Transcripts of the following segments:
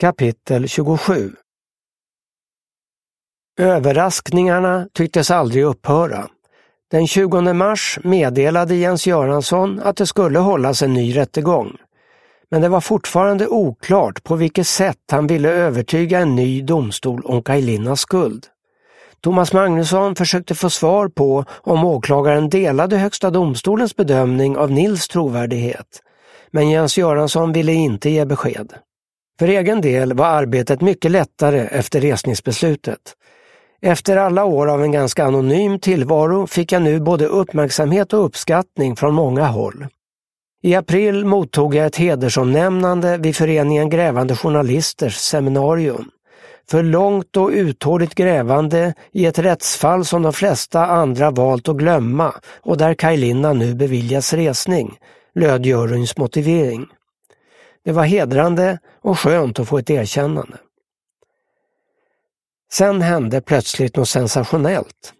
Kapitel 27 Överraskningarna tycktes aldrig upphöra. Den 20 mars meddelade Jens Göransson att det skulle hållas en ny rättegång. Men det var fortfarande oklart på vilket sätt han ville övertyga en ny domstol om Kaj skuld. Thomas Magnusson försökte få svar på om åklagaren delade Högsta domstolens bedömning av Nils trovärdighet. Men Jens Göransson ville inte ge besked. För egen del var arbetet mycket lättare efter resningsbeslutet. Efter alla år av en ganska anonym tillvaro fick jag nu både uppmärksamhet och uppskattning från många håll. I april mottog jag ett hedersomnämnande vid föreningen Grävande Journalisters seminarium. För långt och uthålligt grävande i ett rättsfall som de flesta andra valt att glömma och där Kaj nu beviljas resning, löd juryns motivering. Det var hedrande och skönt att få ett erkännande. Sen hände plötsligt något sensationellt.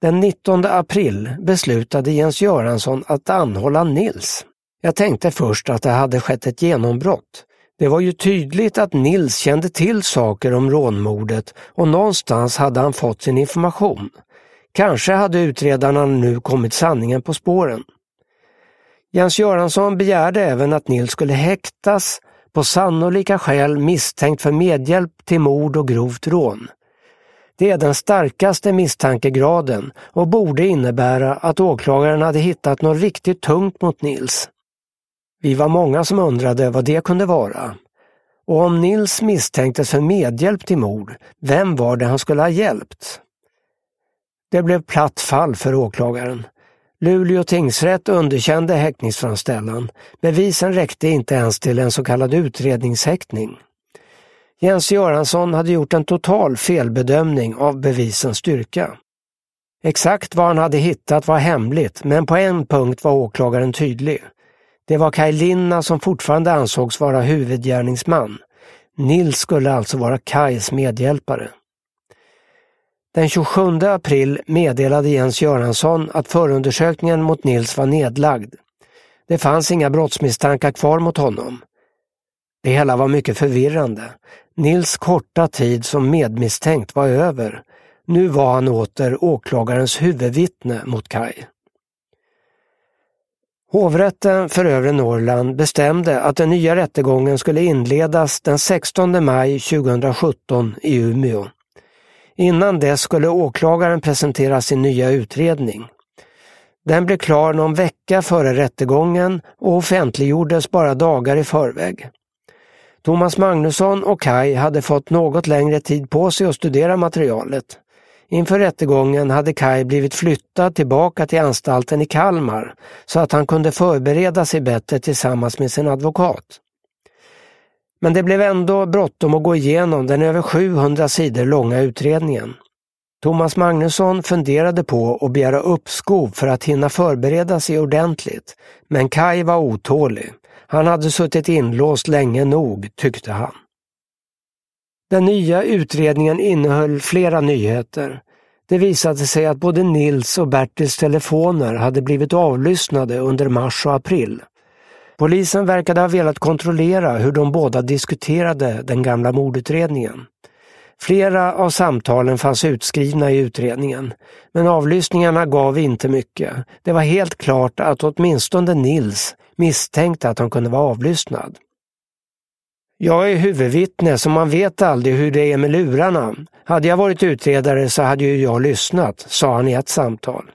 Den 19 april beslutade Jens Göransson att anhålla Nils. Jag tänkte först att det hade skett ett genombrott. Det var ju tydligt att Nils kände till saker om rånmordet och någonstans hade han fått sin information. Kanske hade utredarna nu kommit sanningen på spåren. Jens Göransson begärde även att Nils skulle häktas på sannolika skäl misstänkt för medhjälp till mord och grovt rån. Det är den starkaste misstankegraden och borde innebära att åklagaren hade hittat något riktigt tungt mot Nils. Vi var många som undrade vad det kunde vara. Och om Nils misstänktes för medhjälp till mord, vem var det han skulle ha hjälpt? Det blev platt fall för åklagaren. Luleå tingsrätt underkände häktningsframställan. Bevisen räckte inte ens till en så kallad utredningshäktning. Jens Göransson hade gjort en total felbedömning av bevisens styrka. Exakt vad han hade hittat var hemligt, men på en punkt var åklagaren tydlig. Det var Kaj Linna som fortfarande ansågs vara huvudgärningsman. Nils skulle alltså vara Kajs medhjälpare. Den 27 april meddelade Jens Göransson att förundersökningen mot Nils var nedlagd. Det fanns inga brottsmisstankar kvar mot honom. Det hela var mycket förvirrande. Nils korta tid som medmisstänkt var över. Nu var han åter åklagarens huvudvittne mot Kaj. Hovrätten för övre Norrland bestämde att den nya rättegången skulle inledas den 16 maj 2017 i Umeå. Innan dess skulle åklagaren presentera sin nya utredning. Den blev klar någon vecka före rättegången och offentliggjordes bara dagar i förväg. Thomas Magnusson och Kai hade fått något längre tid på sig att studera materialet. Inför rättegången hade Kai blivit flyttad tillbaka till anstalten i Kalmar så att han kunde förbereda sig bättre tillsammans med sin advokat. Men det blev ändå bråttom att gå igenom den över 700 sidor långa utredningen. Thomas Magnusson funderade på att begära uppskov för att hinna förbereda sig ordentligt, men Kai var otålig. Han hade suttit inlåst länge nog, tyckte han. Den nya utredningen innehöll flera nyheter. Det visade sig att både Nils och Bertils telefoner hade blivit avlyssnade under mars och april. Polisen verkade ha velat kontrollera hur de båda diskuterade den gamla mordutredningen. Flera av samtalen fanns utskrivna i utredningen, men avlyssningarna gav inte mycket. Det var helt klart att åtminstone Nils misstänkte att han kunde vara avlyssnad. Jag är huvudvittne så man vet aldrig hur det är med lurarna. Hade jag varit utredare så hade ju jag lyssnat, sa han i ett samtal.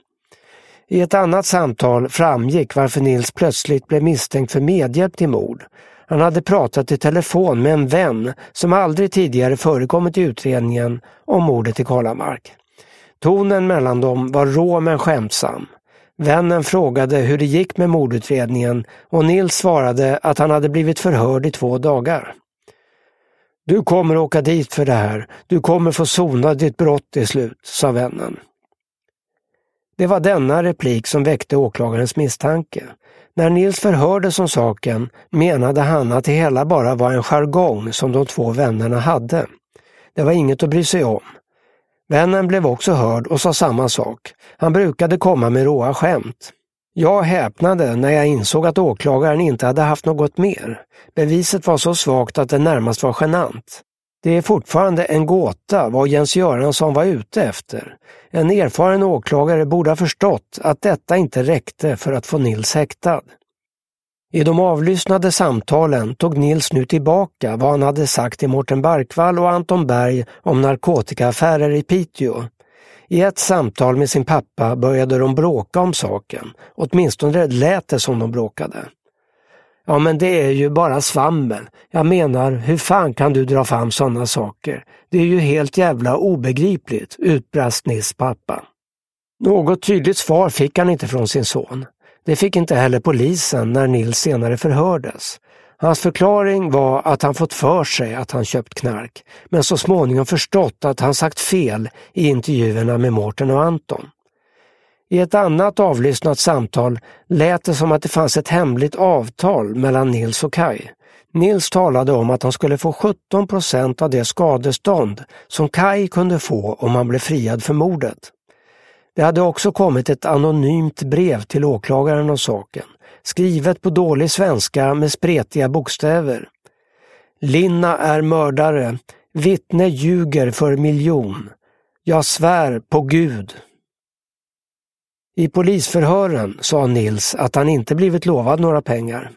I ett annat samtal framgick varför Nils plötsligt blev misstänkt för medhjälp till mord. Han hade pratat i telefon med en vän som aldrig tidigare förekommit i utredningen om mordet i Karlamark. Tonen mellan dem var rå men skämtsam. Vännen frågade hur det gick med mordutredningen och Nils svarade att han hade blivit förhörd i två dagar. Du kommer åka dit för det här. Du kommer få sona ditt brott till slut, sa vännen. Det var denna replik som väckte åklagarens misstanke. När Nils förhördes om saken menade han att det hela bara var en jargong som de två vännerna hade. Det var inget att bry sig om. Vännen blev också hörd och sa samma sak. Han brukade komma med råa skämt. Jag häpnade när jag insåg att åklagaren inte hade haft något mer. Beviset var så svagt att det närmast var genant. Det är fortfarande en gåta vad Jens Göransson var ute efter. En erfaren åklagare borde ha förstått att detta inte räckte för att få Nils häktad. I de avlyssnade samtalen tog Nils nu tillbaka vad han hade sagt till Mårten Barkvall och Anton Berg om narkotikaaffärer i Piteå. I ett samtal med sin pappa började de bråka om saken, åtminstone lät det som de bråkade. Ja men det är ju bara svammel. Jag menar, hur fan kan du dra fram sådana saker? Det är ju helt jävla obegripligt, utbrast Nils pappa. Något tydligt svar fick han inte från sin son. Det fick inte heller polisen när Nils senare förhördes. Hans förklaring var att han fått för sig att han köpt knark, men så småningom förstått att han sagt fel i intervjuerna med Mårten och Anton. I ett annat avlyssnat samtal lät det som att det fanns ett hemligt avtal mellan Nils och Kai. Nils talade om att han skulle få 17 procent av det skadestånd som Kai kunde få om han blev friad för mordet. Det hade också kommit ett anonymt brev till åklagaren om saken, skrivet på dålig svenska med spretiga bokstäver. Linna är mördare, vittne ljuger för miljon. Jag svär på Gud. I polisförhören sa Nils att han inte blivit lovad några pengar.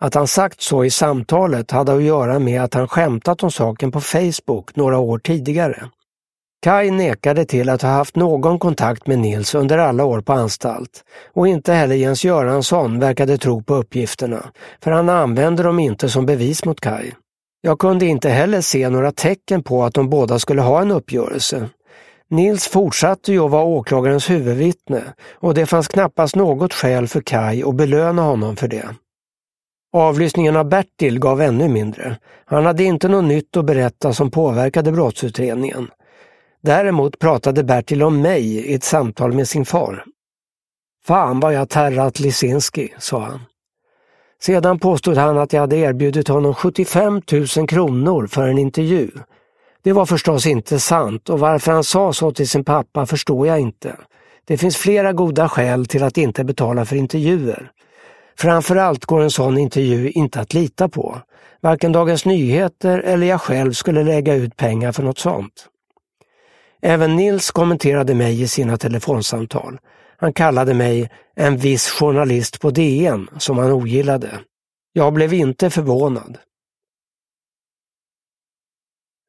Att han sagt så i samtalet hade att göra med att han skämtat om saken på Facebook några år tidigare. Kai nekade till att ha haft någon kontakt med Nils under alla år på anstalt och inte heller Jens Göransson verkade tro på uppgifterna, för han använde dem inte som bevis mot Kai. Jag kunde inte heller se några tecken på att de båda skulle ha en uppgörelse. Nils fortsatte ju att vara åklagarens huvudvittne och det fanns knappast något skäl för Kai att belöna honom för det. Avlyssningen av Bertil gav ännu mindre. Han hade inte något nytt att berätta som påverkade brottsutredningen. Däremot pratade Bertil om mig i ett samtal med sin far. Fan vad jag terrat Lisinski, sa han. Sedan påstod han att jag hade erbjudit honom 75 000 kronor för en intervju. Det var förstås inte sant och varför han sa så till sin pappa förstår jag inte. Det finns flera goda skäl till att inte betala för intervjuer. Framförallt går en sån intervju inte att lita på. Varken Dagens Nyheter eller jag själv skulle lägga ut pengar för något sånt. Även Nils kommenterade mig i sina telefonsamtal. Han kallade mig en viss journalist på DN som han ogillade. Jag blev inte förvånad.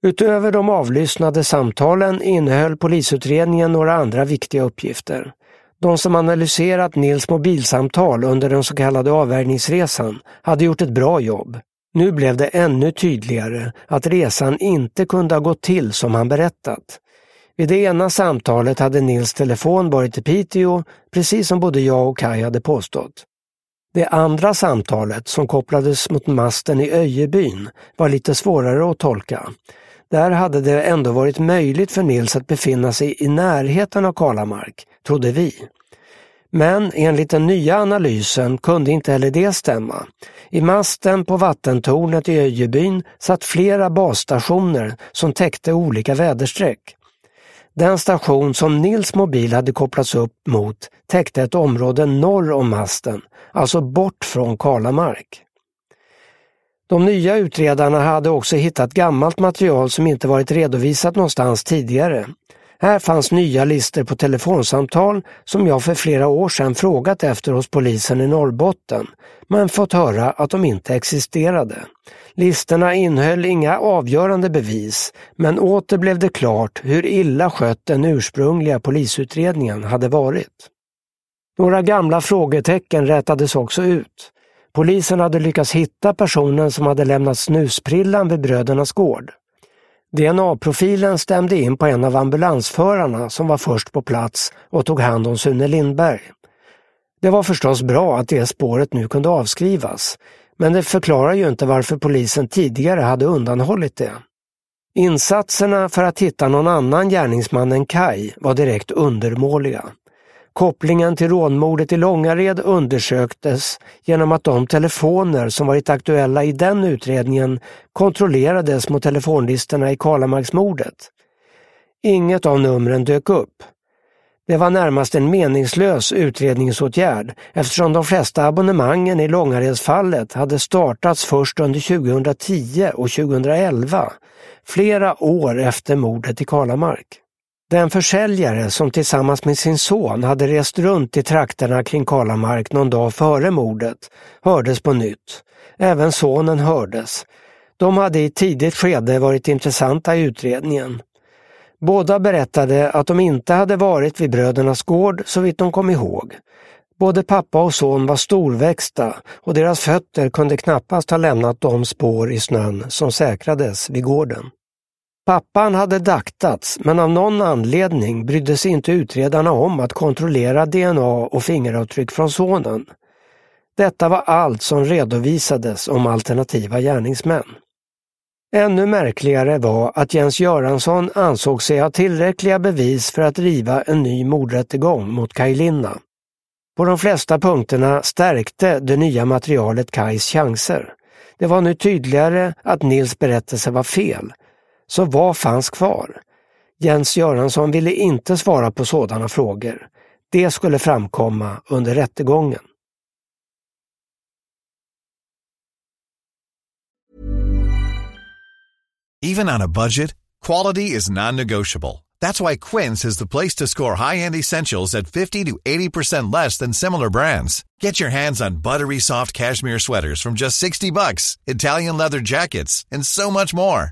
Utöver de avlyssnade samtalen innehöll polisutredningen några andra viktiga uppgifter. De som analyserat Nils mobilsamtal under den så kallade avvärjningsresan hade gjort ett bra jobb. Nu blev det ännu tydligare att resan inte kunde ha gått till som han berättat. Vid det ena samtalet hade Nils telefon varit i Piteå, precis som både jag och Kai hade påstått. Det andra samtalet, som kopplades mot masten i Öjebyn, var lite svårare att tolka. Där hade det ändå varit möjligt för Nils att befinna sig i närheten av Kalamark, trodde vi. Men enligt den nya analysen kunde inte heller det stämma. I masten på vattentornet i Öjebyn satt flera basstationer som täckte olika väderstreck. Den station som Nils mobil hade kopplats upp mot täckte ett område norr om masten, alltså bort från Kalamark. De nya utredarna hade också hittat gammalt material som inte varit redovisat någonstans tidigare. Här fanns nya listor på telefonsamtal som jag för flera år sedan frågat efter hos polisen i Norrbotten, men fått höra att de inte existerade. Listorna innehöll inga avgörande bevis, men åter blev det klart hur illa skött den ursprungliga polisutredningen hade varit. Några gamla frågetecken rätades också ut. Polisen hade lyckats hitta personen som hade lämnat snusprillan vid brödernas gård. DNA-profilen stämde in på en av ambulansförarna som var först på plats och tog hand om Sune Lindberg. Det var förstås bra att det spåret nu kunde avskrivas, men det förklarar ju inte varför polisen tidigare hade undanhållit det. Insatserna för att hitta någon annan gärningsman än Kai var direkt undermåliga. Kopplingen till rånmordet i Långared undersöktes genom att de telefoner som varit aktuella i den utredningen kontrollerades mot telefonlistorna i Karlamarksmordet. Inget av numren dök upp. Det var närmast en meningslös utredningsåtgärd eftersom de flesta abonnemangen i Långaredsfallet hade startats först under 2010 och 2011, flera år efter mordet i Karlamark. Den försäljare som tillsammans med sin son hade rest runt i trakterna kring Karlamark någon dag före mordet hördes på nytt. Även sonen hördes. De hade i tidigt skede varit intressanta i utredningen. Båda berättade att de inte hade varit vid brödernas gård så vitt de kom ihåg. Både pappa och son var storväxta och deras fötter kunde knappast ha lämnat de spår i snön som säkrades vid gården. Pappan hade daktats men av någon anledning brydde sig inte utredarna om att kontrollera DNA och fingeravtryck från sonen. Detta var allt som redovisades om alternativa gärningsmän. Ännu märkligare var att Jens Göransson ansåg sig ha tillräckliga bevis för att driva en ny mordrättegång mot Kaj Linna. På de flesta punkterna stärkte det nya materialet Kajs chanser. Det var nu tydligare att Nils berättelse var fel. Så vad fanns kvar? Jens Göransson ville inte svara på sådana frågor. Det skulle framkomma under rättegången. Even on a budget, quality is non-negotiable. That's why Quince is the place to score high-end essentials at 50 to 80% less than similar brands. Get your hands on buttery soft cashmere sweaters from just 60 bucks, Italian leather jackets, and so much more.